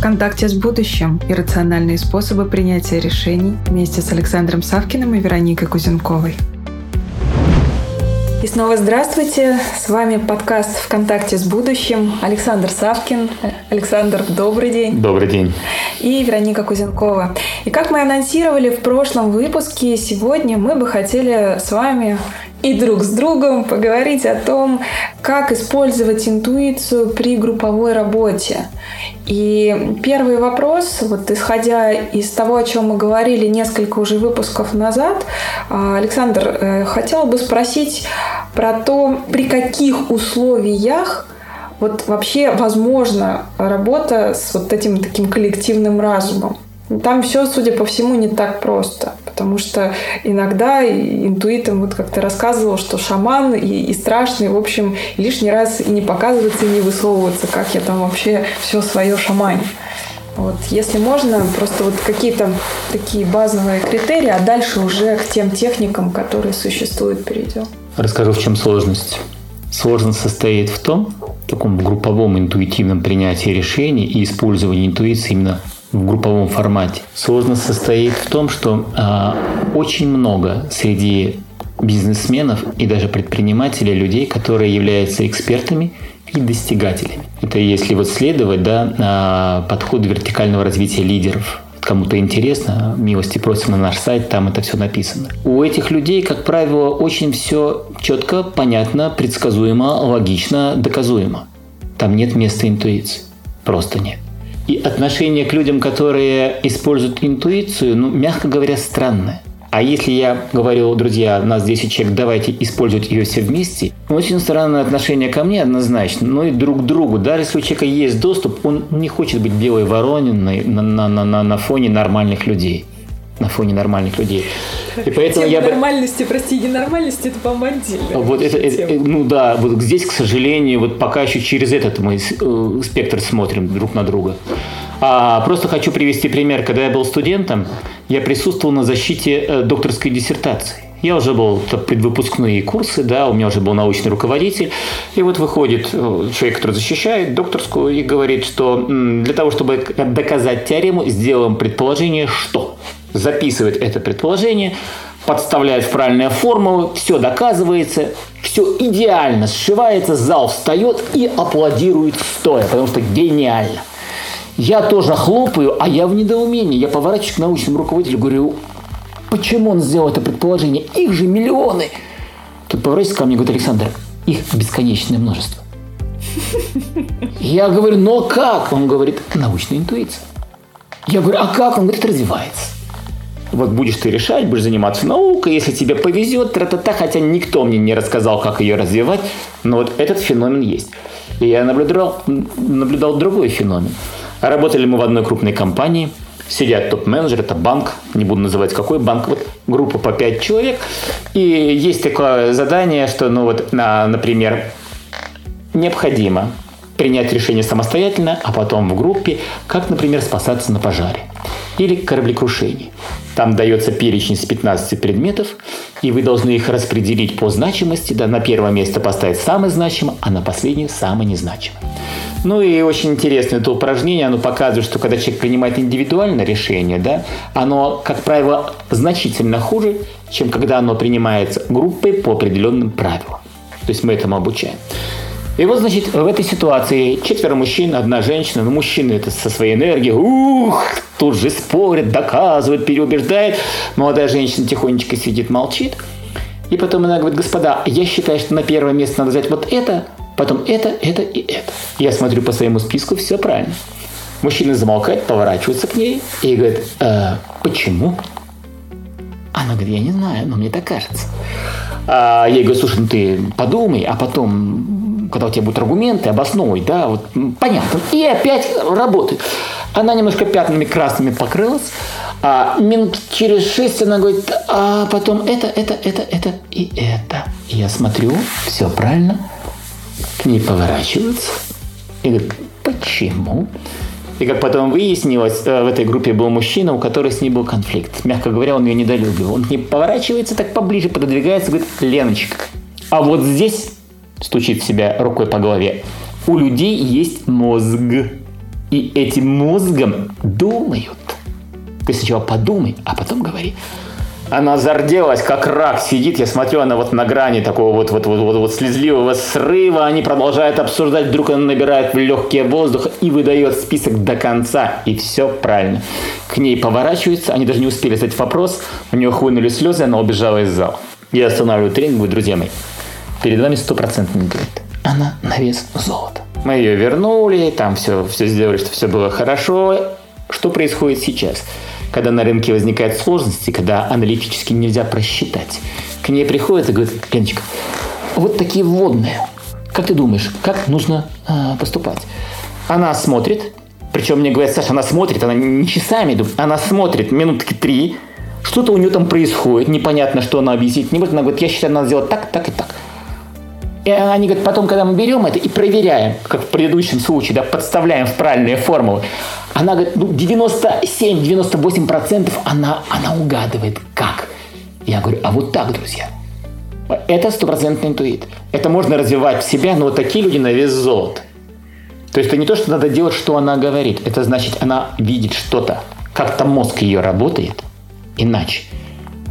в контакте с будущим и рациональные способы принятия решений вместе с Александром Савкиным и Вероникой Кузенковой. И снова здравствуйте. С вами подкаст «ВКонтакте с будущим». Александр Савкин. Александр, добрый день. Добрый день. И Вероника Кузенкова. И как мы анонсировали в прошлом выпуске, сегодня мы бы хотели с вами и друг с другом поговорить о том, как использовать интуицию при групповой работе. И первый вопрос, вот исходя из того, о чем мы говорили несколько уже выпусков назад, а, Александр, э, хотел бы спросить про то, при каких условиях вот вообще возможна работа с вот этим таким коллективным разумом. Там все, судя по всему, не так просто. Потому что иногда интуитом, вот как ты рассказывал, что шаман и, и страшный, в общем, лишний раз и не показываться, и не высовываться, как я там вообще все свое шамань. Вот, если можно, просто вот какие-то такие базовые критерии, а дальше уже к тем техникам, которые существуют, перейдем. Расскажу, в чем сложность. Сложность состоит в том, в таком групповом интуитивном принятии решений и использовании интуиции именно в групповом формате. Сложность состоит в том, что э, очень много среди бизнесменов и даже предпринимателей людей, которые являются экспертами и достигателями. Это если вот следовать да, подходу вертикального развития лидеров. Кому-то интересно, милости просим на наш сайт, там это все написано. У этих людей, как правило, очень все четко, понятно, предсказуемо, логично, доказуемо. Там нет места интуиции. Просто нет. И отношение к людям, которые используют интуицию, ну, мягко говоря, странное. А если я говорю, друзья, нас 10 человек, давайте использовать ее все вместе, очень странное отношение ко мне однозначно, но и друг к другу. Даже если у человека есть доступ, он не хочет быть белой ворониной на, на, на, на фоне нормальных людей на фоне нормальных людей. И поэтому Тема я нормальности, прости, ненормальности, это, отдельно. Вот это, это, ну да, вот здесь, к сожалению, вот пока еще через этот мы э, спектр смотрим друг на друга. А просто хочу привести пример. Когда я был студентом, я присутствовал на защите э, докторской диссертации. Я уже был предвыпускные курсы, да, у меня уже был научный руководитель. И вот выходит э, человек, который защищает докторскую, и говорит, что для того, чтобы доказать теорему, сделаем предположение, что записывает это предположение, подставляет в правильную формулу, все доказывается, все идеально сшивается, зал встает и аплодирует стоя, потому что гениально. Я тоже хлопаю, а я в недоумении. Я поворачиваюсь к научному руководителю, говорю, почему он сделал это предположение? Их же миллионы. Тут поворачивается ко мне говорит, Александр, их бесконечное множество. Я говорю, но как? Он говорит, научная интуиция. Я говорю, а как? Он говорит, развивается вот будешь ты решать, будешь заниматься наукой, если тебе повезет, тра-та-та, хотя никто мне не рассказал, как ее развивать, но вот этот феномен есть. И я наблюдал, наблюдал другой феномен. Работали мы в одной крупной компании, сидят топ-менеджеры, это банк, не буду называть какой банк, вот группа по 5 человек, и есть такое задание, что, ну вот, на, например, необходимо принять решение самостоятельно, а потом в группе, как, например, спасаться на пожаре или кораблекрушении. Там дается перечень из 15 предметов, и вы должны их распределить по значимости. Да, на первое место поставить самое значимое, а на последнее самое незначимое. Ну и очень интересное это упражнение, оно показывает, что когда человек принимает индивидуальное решение, да, оно, как правило, значительно хуже, чем когда оно принимается группой по определенным правилам. То есть мы этому обучаем. И вот, значит, в этой ситуации четверо мужчин, одна женщина. Ну, мужчины это со своей энергией, ух, тут же спорят, доказывают, переубеждают. Молодая женщина тихонечко сидит, молчит. И потом она говорит, господа, я считаю, что на первое место надо взять вот это, потом это, это и это. Я смотрю по своему списку, все правильно. Мужчина замолкает, поворачивается к ней и говорит, э, почему? Она говорит, я не знаю, но мне так кажется. А я ей говорю, слушай, ну ты подумай, а потом когда у тебя будут аргументы, обосновывать, да, вот понятно. И опять работает. Она немножко пятнами красными покрылась, а минут через шесть она говорит, а потом это, это, это, это и это. Я смотрю, все правильно, к ней поворачиваются и говорит, почему? И как потом выяснилось, э, в этой группе был мужчина, у которого с ней был конфликт. Мягко говоря, он ее недолюбил. Он к ней поворачивается, так поближе пододвигается, говорит, Леночка, а вот здесь стучит себя рукой по голове. У людей есть мозг. и этим мозгом думают. Ты сначала подумай, а потом говори. Она зарделась, как рак, сидит, я смотрю, она вот на грани такого вот, вот, вот, вот, вот слезливого срыва, они продолжают обсуждать, вдруг она набирает в легкие воздух и выдает список до конца, и все правильно. К ней поворачиваются, они даже не успели задать вопрос, у нее хлынули слезы, она убежала из зала. Я останавливаю тренинг, говорю, друзья мои, перед вами стопроцентный интеллект. Она на вес золота. Мы ее вернули, там все, все сделали, что все было хорошо. Что происходит сейчас? Когда на рынке возникают сложности, когда аналитически нельзя просчитать, к ней приходит и говорит, Леночка, вот такие вводные. Как ты думаешь, как нужно э, поступать? Она смотрит, причем мне говорят, Саша, она смотрит, она не часами, она смотрит минутки три, что-то у нее там происходит, непонятно, что она объяснить не может. Она говорит, я считаю, надо сделать так, так и так. И они говорят, потом, когда мы берем это и проверяем, как в предыдущем случае, да, подставляем в правильные формулы, она говорит, ну, 97-98% она, она угадывает, как. Я говорю, а вот так, друзья. Это стопроцентный интуит. Это можно развивать в себя, но вот такие люди на вес золота. То есть это не то, что надо делать, что она говорит. Это значит, она видит что-то. Как-то мозг ее работает иначе.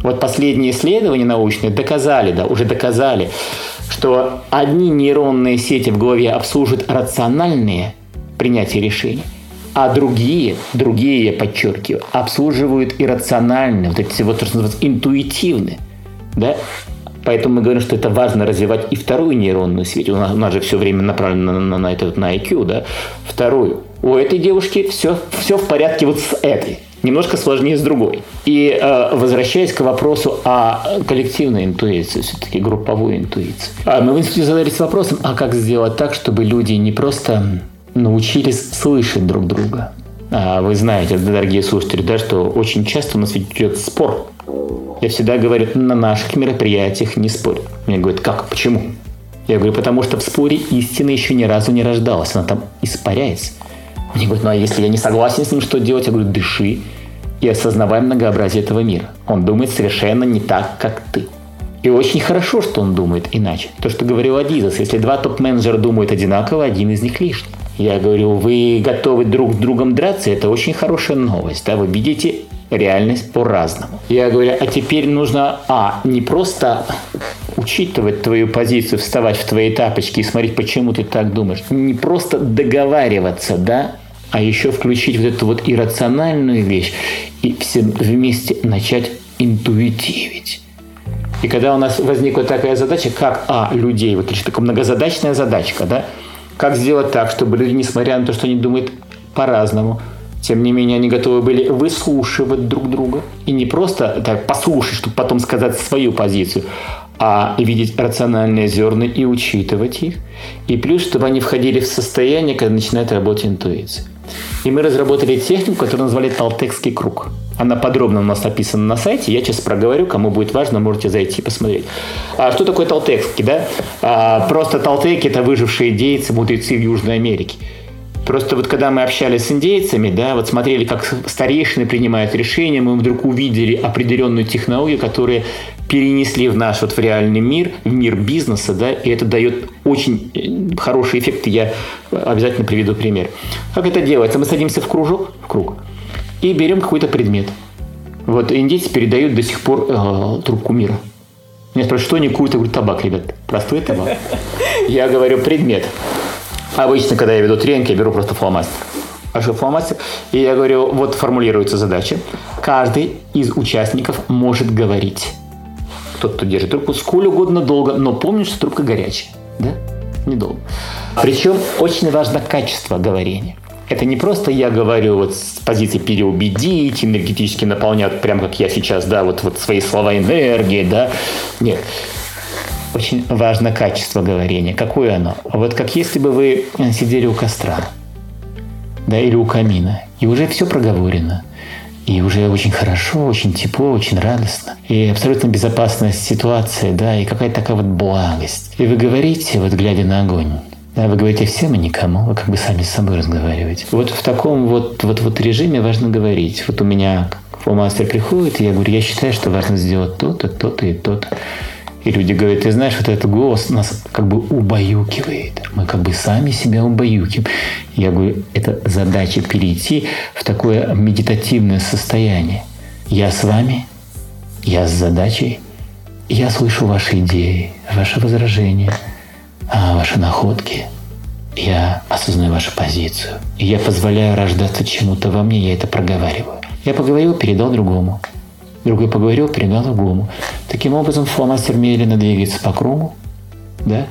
Вот последние исследования научные доказали, да, уже доказали, что одни нейронные сети в голове обслуживают рациональные принятия решений, а другие, другие, я подчеркиваю, обслуживают иррациональные, вот эти вот, что называется, интуитивные. Да? Поэтому мы говорим, что это важно развивать и вторую нейронную сеть. У нас, у нас же все время направлено на, на, на, этот, на IQ, да? Вторую. У этой девушки все, все в порядке вот с этой немножко сложнее с другой. И э, возвращаясь к вопросу о коллективной интуиции, все-таки групповой интуиции. А мы в институте задались вопросом, а как сделать так, чтобы люди не просто научились слышать друг друга. А вы знаете, дорогие слушатели, да, что очень часто у нас ведь идет спор. Я всегда говорю, на наших мероприятиях не спорь. Мне говорят, как, почему? Я говорю, потому что в споре истина еще ни разу не рождалась, она там испаряется. Мне говорят, ну а если я не согласен с ним, что делать? Я говорю, дыши и осознавай многообразие этого мира. Он думает совершенно не так, как ты. И очень хорошо, что он думает иначе. То, что говорил Адизас, если два топ-менеджера думают одинаково, один из них лишний. Я говорю, вы готовы друг с другом драться, это очень хорошая новость. Да? Вы видите реальность по-разному. Я говорю, а теперь нужно, а, не просто учитывать твою позицию, вставать в твои тапочки и смотреть, почему ты так думаешь. Не просто договариваться, да, а еще включить вот эту вот иррациональную вещь и все вместе начать интуитивить. И когда у нас возникла такая задача, как, а, людей, вот такая многозадачная задачка, да, как сделать так, чтобы люди, несмотря на то, что они думают по-разному, тем не менее, они готовы были выслушивать друг друга. И не просто так послушать, чтобы потом сказать свою позицию, а видеть рациональные зерна и учитывать их. И плюс, чтобы они входили в состояние, когда начинает работать интуиция. И мы разработали технику, которую назвали «Талтекский круг». Она подробно у нас описана на сайте. Я сейчас проговорю. Кому будет важно, можете зайти посмотреть. А что такое Талтекский? Да? А, просто Талтеки – это выжившие дейцы, мудрецы в Южной Америке. Просто вот когда мы общались с индейцами, да, вот смотрели, как старейшины принимают решения, мы вдруг увидели определенную технологию, которая перенесли в наш вот в реальный мир, в мир бизнеса, да, и это дает очень э, хороший эффект. Я обязательно приведу пример. Как это делается? Мы садимся в кружок, в круг, и берем какой-то предмет. Вот индейцы передают до сих пор э, трубку мира. Меня спрашивают, что они куют? Я говорю, табак, ребят. Простой табак. Я говорю, предмет. Обычно, когда я веду тренинг, я беру просто фломастер. Большой фломастер. И я говорю, вот формулируется задача. Каждый из участников может говорить тот, кто держит трубку, сколь угодно долго, но помнит, что трубка горячая. Да? Недолго. Причем очень важно качество говорения. Это не просто я говорю вот с позиции переубедить, энергетически наполнять, прям как я сейчас, да, вот, вот свои слова энергии, да. Нет. Очень важно качество говорения. Какое оно? Вот как если бы вы сидели у костра, да, или у камина, и уже все проговорено – и уже очень хорошо, очень тепло, очень радостно. И абсолютно безопасная ситуация, да, и какая-то такая вот благость. И вы говорите, вот глядя на огонь, вы говорите всем и никому, вы как бы сами с собой разговариваете. Вот в таком вот, вот, вот режиме важно говорить. Вот у меня фломастер приходит, и я говорю, я считаю, что важно сделать то-то, то-то и то-то. И люди говорят, ты знаешь, вот этот голос нас как бы убаюкивает. Мы как бы сами себя убаюкиваем. Я говорю, это задача перейти в такое медитативное состояние. Я с вами, я с задачей, я слышу ваши идеи, ваши возражения, а, ваши находки. Я осознаю вашу позицию. И я позволяю рождаться чему-то во мне, я это проговариваю. Я поговорил, передал другому. Другой поговорил, передал другому. Таким образом, фломастер медленно двигается по кругу. Да?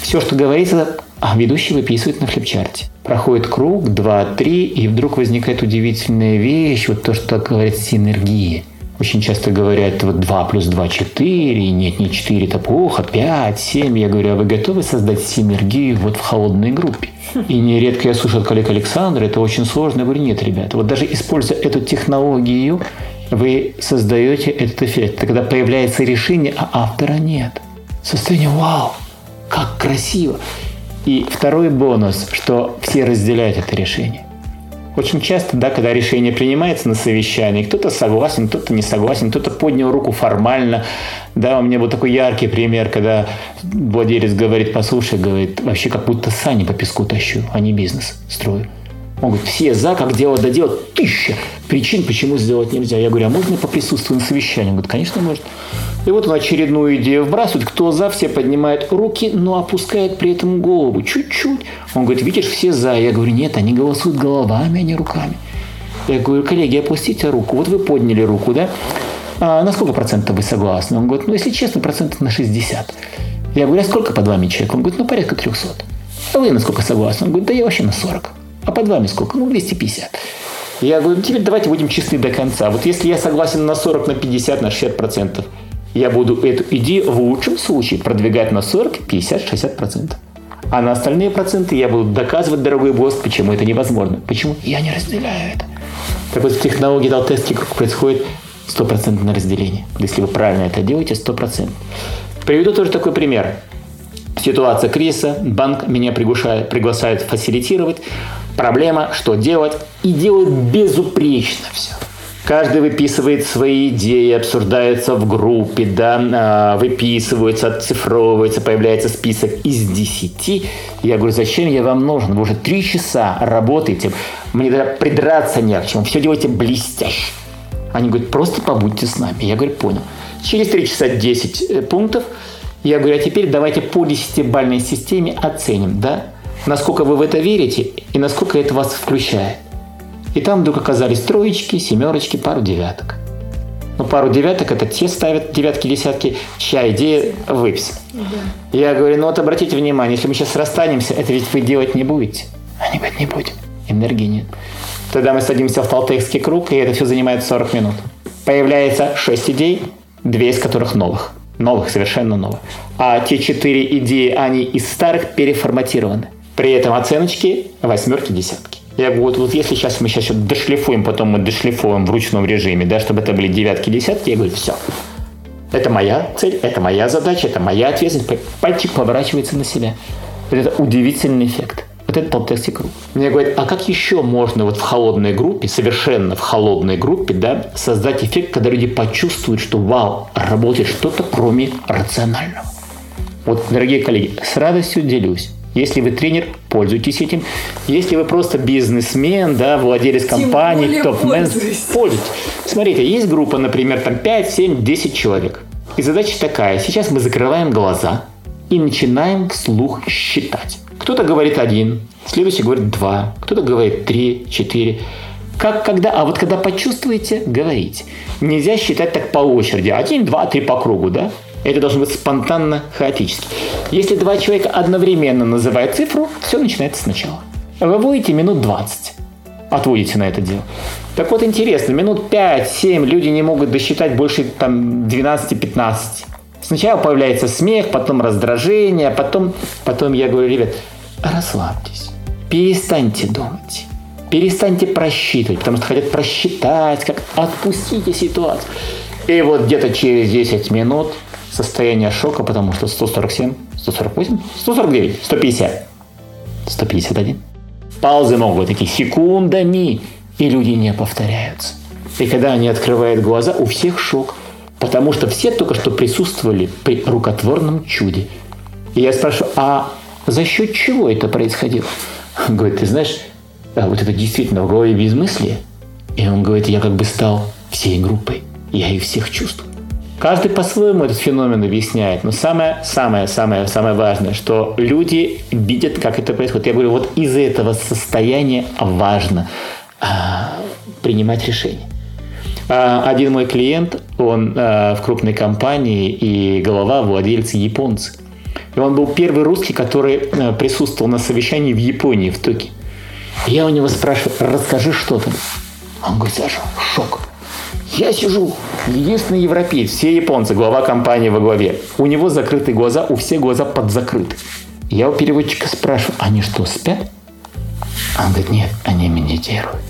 Все, что говорится, а ведущий выписывает на флипчарте. Проходит круг, два, три, и вдруг возникает удивительная вещь, вот то, что говорят синергия. Очень часто говорят, вот 2 плюс 2 – 4, нет, не 4, это плохо, 5, 7. Я говорю, а вы готовы создать синергию вот в холодной группе? И нередко я слышу от коллег Александра, это очень сложно. Я говорю, нет, ребята, вот даже используя эту технологию, вы создаете этот эффект. Когда появляется решение, а автора нет. Состояние «Вау! Как красиво!» И второй бонус, что все разделяют это решение. Очень часто, да, когда решение принимается на совещании, кто-то согласен, кто-то не согласен, кто-то поднял руку формально. Да, у меня был такой яркий пример, когда владелец говорит, послушай, говорит, вообще как будто сани по песку тащу, а не бизнес строю. Он говорит, все за, как дело доделать, тысяча причин, почему сделать нельзя. Я говорю, а можно я поприсутствую на совещании? Он говорит, конечно, может. И вот он очередную идею вбрасывает. Кто за, все поднимают руки, но опускает при этом голову чуть-чуть. Он говорит, видишь, все за. Я говорю, нет, они голосуют головами, а не руками. Я говорю, коллеги, опустите руку. Вот вы подняли руку, да? А на сколько процентов вы согласны? Он говорит, ну, если честно, процентов на 60. Я говорю, а сколько под вами человек? Он говорит, ну, порядка 300. А вы насколько согласны? Он говорит, да я вообще на 40. А под вами сколько? Ну, 250. Я говорю, теперь давайте будем честны до конца. Вот если я согласен на 40, на 50, на 60 процентов, я буду эту идею в лучшем случае продвигать на 40, 50, 60 процентов. А на остальные проценты я буду доказывать, дорогой босс, почему это невозможно. Почему? Я не разделяю это. Так вот, в технологии Далтевский круг происходит стопроцентное разделение. Если вы правильно это делаете, 100%. Приведу тоже такой пример. Ситуация кризиса, банк меня приглашает, приглашает фасилитировать. Проблема, что делать? И делают безупречно все. Каждый выписывает свои идеи, обсуждается в группе, да, а, выписывается, отцифровывается, появляется список из десяти. Я говорю, зачем я вам нужен? Вы уже три часа работаете, мне даже придраться не к чему, все делаете блестяще. Они говорят, просто побудьте с нами. Я говорю, понял. Через три часа 10 э, пунктов. Я говорю, а теперь давайте по десятибальной системе оценим, да, насколько вы в это верите и насколько это вас включает. И там вдруг оказались троечки, семерочки, пару девяток. Ну, пару девяток это те ставят девятки, десятки, чья идея выпись. Да. Я говорю, ну вот обратите внимание, если мы сейчас расстанемся, это ведь вы делать не будете. Они говорят, не будем. Энергии нет. Тогда мы садимся в Талтекский круг, и это все занимает 40 минут. Появляется 6 идей, две из которых новых. Новых, совершенно новых. А те четыре идеи, они из старых переформатированы. При этом оценочки восьмерки, десятки. Я говорю, вот, вот если сейчас мы сейчас дошлифуем, потом мы дошлифуем в ручном режиме, да, чтобы это были девятки, десятки, я говорю, все. Это моя цель, это моя задача, это моя ответственность. Пальчик поворачивается на себя. Это удивительный эффект. Вот это топ-тесте круг. Мне говорят, а как еще можно вот в холодной группе, совершенно в холодной группе, да, создать эффект, когда люди почувствуют, что вау, работает что-то кроме рационального. Вот, дорогие коллеги, с радостью делюсь. Если вы тренер, пользуйтесь этим. Если вы просто бизнесмен, да, владелец компании, топ-менеджер, пользуйтесь. Смотрите, есть группа, например, там 5, 7, 10 человек. И задача такая. Сейчас мы закрываем глаза и начинаем вслух считать. Кто-то говорит один, следующий говорит два, кто-то говорит три, четыре. Как когда, а вот когда почувствуете, говорите. Нельзя считать так по очереди. Один, два, три по кругу, да? Это должно быть спонтанно, хаотически. Если два человека одновременно называют цифру, все начинается сначала. Вы будете минут 20. Отводите на это дело. Так вот, интересно, минут 5-7 люди не могут досчитать больше там 12-15. Сначала появляется смех, потом раздражение, потом, потом я говорю, ребят, расслабьтесь, перестаньте думать, перестаньте просчитывать, потому что хотят просчитать, как отпустите ситуацию. И вот где-то через 10 минут состояние шока, потому что 147, 148, 149, 150, 151. Паузы могут быть такие секундами, и люди не повторяются. И когда они открывают глаза, у всех шок. Потому что все только что присутствовали при рукотворном чуде. И я спрашиваю, а за счет чего это происходило? Он говорит, ты знаешь, а вот это действительно в голове безмыслие. И он говорит, я как бы стал всей группой. Я их всех чувствую. Каждый по-своему этот феномен объясняет, но самое, самое, самое, самое важное, что люди видят, как это происходит. Я говорю, вот из этого состояния важно а, принимать решения. А, один мой клиент, он а, в крупной компании и голова владельца японцы. И он был первый русский, который а, присутствовал на совещании в Японии, в Токио. Я у него спрашиваю, расскажи что там. Он говорит, Саша, шок. Я сижу, единственный европеец, все японцы, глава компании во главе. У него закрытые глаза, у всех глаза подзакрыты. Я у переводчика спрашиваю, они что, спят? Он говорит, нет, они медитируют.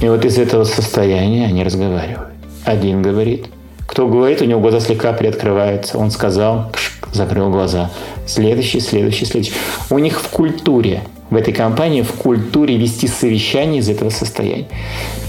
И вот из этого состояния они разговаривают. Один говорит, кто говорит, у него глаза слегка приоткрываются. Он сказал, закрыл глаза. Следующий, следующий, следующий. У них в культуре в этой компании в культуре вести совещание из этого состояния.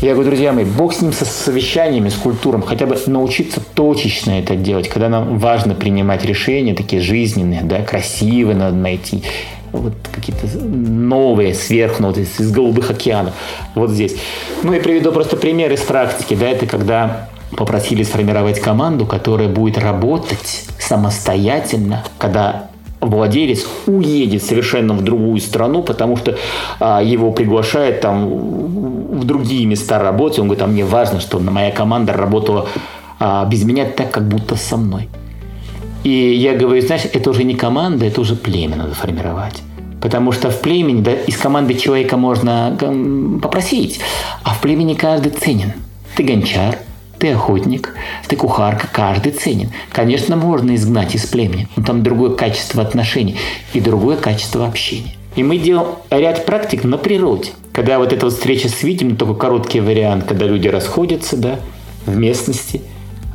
Я говорю, друзья мои, бог с ним со совещаниями, с культуром, хотя бы научиться точечно это делать, когда нам важно принимать решения такие жизненные, да, красивые надо найти, вот какие-то новые, сверхновые, из голубых океанов, вот здесь. Ну и приведу просто пример из практики, да, это когда попросили сформировать команду, которая будет работать самостоятельно, когда владелец уедет совершенно в другую страну, потому что а, его приглашают там в другие места работы. Он говорит, а мне важно, что моя команда работала а, без меня так, как будто со мной. И я говорю, знаешь, это уже не команда, это уже племя надо формировать. Потому что в племени, да, из команды человека можно попросить, а в племени каждый ценен. Ты гончар, ты охотник, ты кухарка, каждый ценен. Конечно, можно изгнать из племени, но там другое качество отношений и другое качество общения. И мы делаем ряд практик на природе. Когда вот эта вот встреча с видимым, только короткий вариант, когда люди расходятся, да, в местности,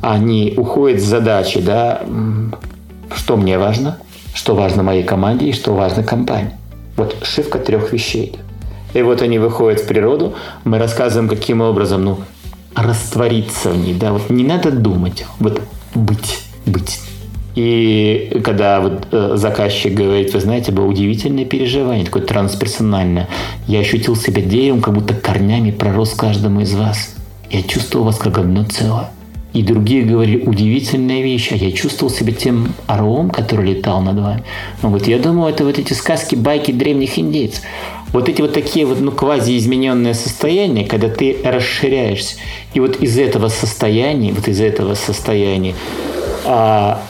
они уходят с задачи, да, что мне важно, что важно моей команде и что важно компании. Вот шивка трех вещей. И вот они выходят в природу, мы рассказываем, каким образом, ну, раствориться в ней, да, вот не надо думать, вот быть, быть. И когда вот э, заказчик говорит, вы знаете, было удивительное переживание, такое трансперсональное. Я ощутил себя деревом, как будто корнями пророс каждому из вас. Я чувствовал вас как одно целое. И другие говорили, удивительная вещь, а я чувствовал себя тем орлом, который летал над вами. Он говорит, я думал, это вот эти сказки, байки древних индейцев. Вот эти вот такие вот, ну, квази-измененные состояния, когда ты расширяешься. И вот из этого состояния, вот из этого состояния а,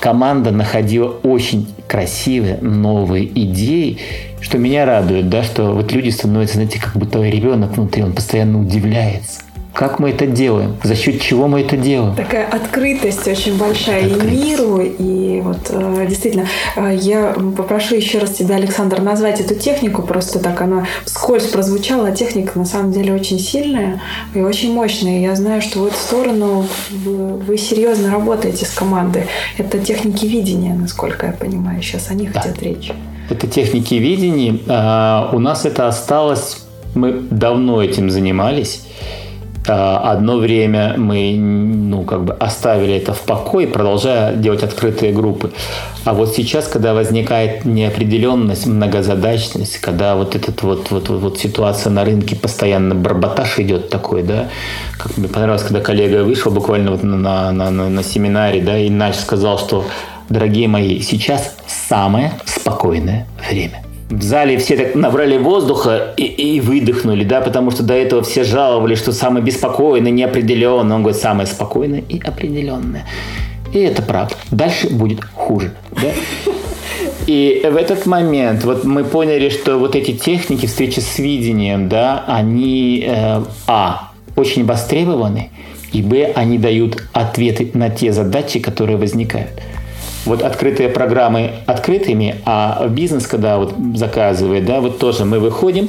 команда находила очень красивые новые идеи, что меня радует, да, что вот люди становятся, знаете, как будто ребенок внутри, он постоянно удивляется. Как мы это делаем? За счет чего мы это делаем? Такая открытость очень большая открытость. и миру. И вот э, действительно, э, я попрошу еще раз тебя, Александр, назвать эту технику. Просто так она вскользь прозвучала. Техника на самом деле очень сильная и очень мощная. Я знаю, что в эту сторону вы, серьезно работаете с командой. Это техники видения, насколько я понимаю. Сейчас о них да. идет речь. Это техники видения. А, у нас это осталось мы давно этим занимались. А, одно время мы ну, как бы оставили это в покое, продолжая делать открытые группы. А вот сейчас, когда возникает неопределенность, многозадачность, когда вот эта вот, вот, вот, вот ситуация на рынке постоянно барботаж идет такой, да, как мне понравилось, когда коллега вышел буквально вот на, на, на, на семинаре, да, и Нач сказал, что, дорогие мои, сейчас самое спокойное время в зале все так набрали воздуха и, и выдохнули, да, потому что до этого все жаловались, что самое беспокойное, неопределенное. Он говорит, самое спокойное и определенное. И это правда. Дальше будет хуже, да. И в этот момент вот мы поняли, что вот эти техники встречи с видением, да, они, э, а, очень востребованы, и, б, они дают ответы на те задачи, которые возникают вот открытые программы открытыми, а бизнес, когда вот заказывает, да, вот тоже мы выходим,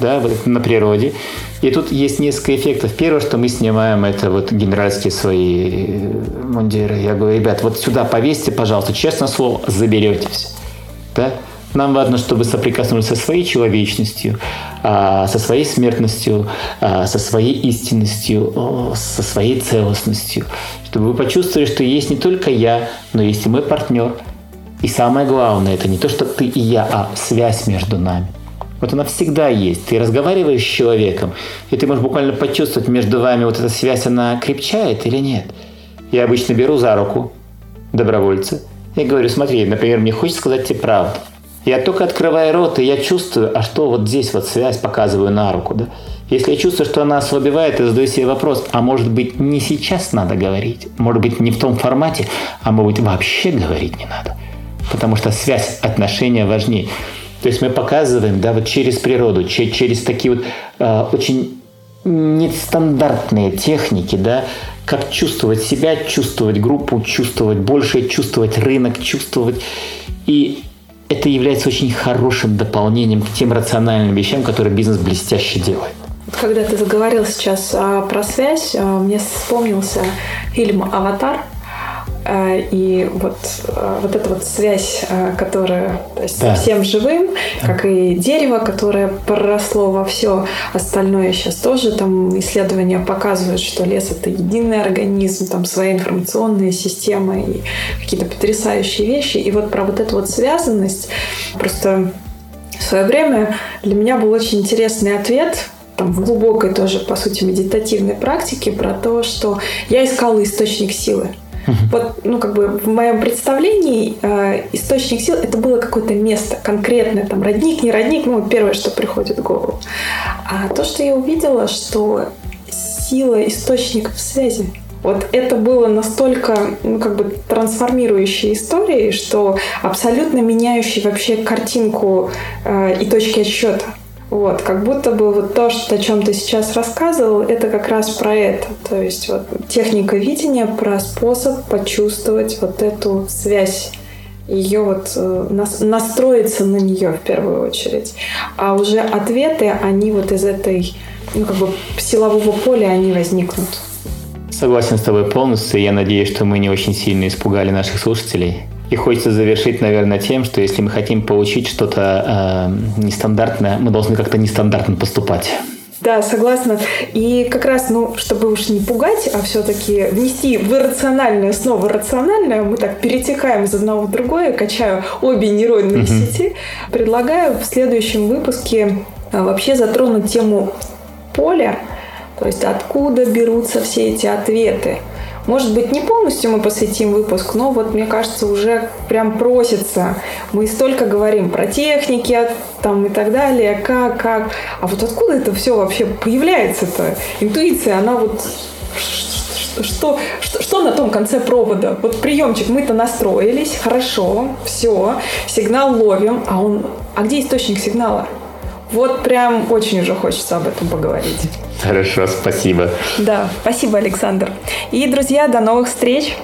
да, вот на природе. И тут есть несколько эффектов. Первое, что мы снимаем, это вот генеральские свои э, мундиры. Я говорю, ребят, вот сюда повесьте, пожалуйста, честное слово, заберете все. Да? Нам важно, чтобы соприкоснулись со своей человечностью, а, со своей смертностью, а, со своей истинностью, со своей целостностью. Чтобы вы почувствовали, что есть не только я, но есть и мой партнер. И самое главное, это не то, что ты и я, а связь между нами. Вот она всегда есть. Ты разговариваешь с человеком, и ты можешь буквально почувствовать между вами вот эта связь, она крепчает или нет. Я обычно беру за руку добровольца и говорю, смотри, например, мне хочется сказать тебе правду. Я только открываю рот, и я чувствую, а что вот здесь вот связь показываю на руку, да? Если я чувствую, что она ослабевает, я задаю себе вопрос, а может быть не сейчас надо говорить? Может быть не в том формате, а может быть вообще говорить не надо? Потому что связь, отношения важнее. То есть мы показываем, да, вот через природу, через такие вот э, очень нестандартные техники, да, как чувствовать себя, чувствовать группу, чувствовать больше, чувствовать рынок, чувствовать. И это является очень хорошим дополнением к тем рациональным вещам, которые бизнес блестяще делает. Когда ты заговорил сейчас а, про связь, а, мне вспомнился фильм «Аватар», и вот, а, вот эта вот связь, а, которая то есть, да. совсем живым, да. как и дерево, которое проросло во все остальное. Сейчас тоже там исследования показывают, что лес это единый организм, там своя информационная система и какие-то потрясающие вещи. И вот про вот эту вот связанность просто в свое время для меня был очень интересный ответ там, в глубокой тоже, по сути, медитативной практике про то, что я искала источник силы. Вот, ну, как бы в моем представлении э, источник сил это было какое-то место конкретное, там, родник, не родник, ну, первое, что приходит в голову. А то, что я увидела, что сила источников связи. Вот это было настолько, ну, как бы трансформирующей историей, что абсолютно меняющей вообще картинку э, и точки отсчета. Вот, как будто бы вот то, что, о чем ты сейчас рассказывал, это как раз про это. То есть вот техника видения про способ почувствовать вот эту связь ее вот э, настроиться на нее в первую очередь. А уже ответы, они вот из этой, ну, как бы силового поля, они возникнут. Согласен с тобой полностью. Я надеюсь, что мы не очень сильно испугали наших слушателей. И хочется завершить, наверное, тем, что если мы хотим получить что-то э, нестандартное, мы должны как-то нестандартно поступать. Да, согласна. И как раз, ну, чтобы уж не пугать, а все-таки внести в иррациональное снова рациональное, мы так перетекаем из одного в другое, качаю обе нейронные угу. сети. Предлагаю в следующем выпуске а, вообще затронуть тему поля, то есть откуда берутся все эти ответы. Может быть, не полностью мы посвятим выпуск, но вот, мне кажется, уже прям просится. Мы столько говорим про техники там и так далее, как, как. А вот откуда это все вообще появляется-то? Интуиция, она вот что, что, что на том конце провода? Вот приемчик, мы-то настроились, хорошо, все, сигнал ловим, а он, а где источник сигнала? Вот прям очень уже хочется об этом поговорить. Хорошо, спасибо. Да, спасибо, Александр. И, друзья, до новых встреч.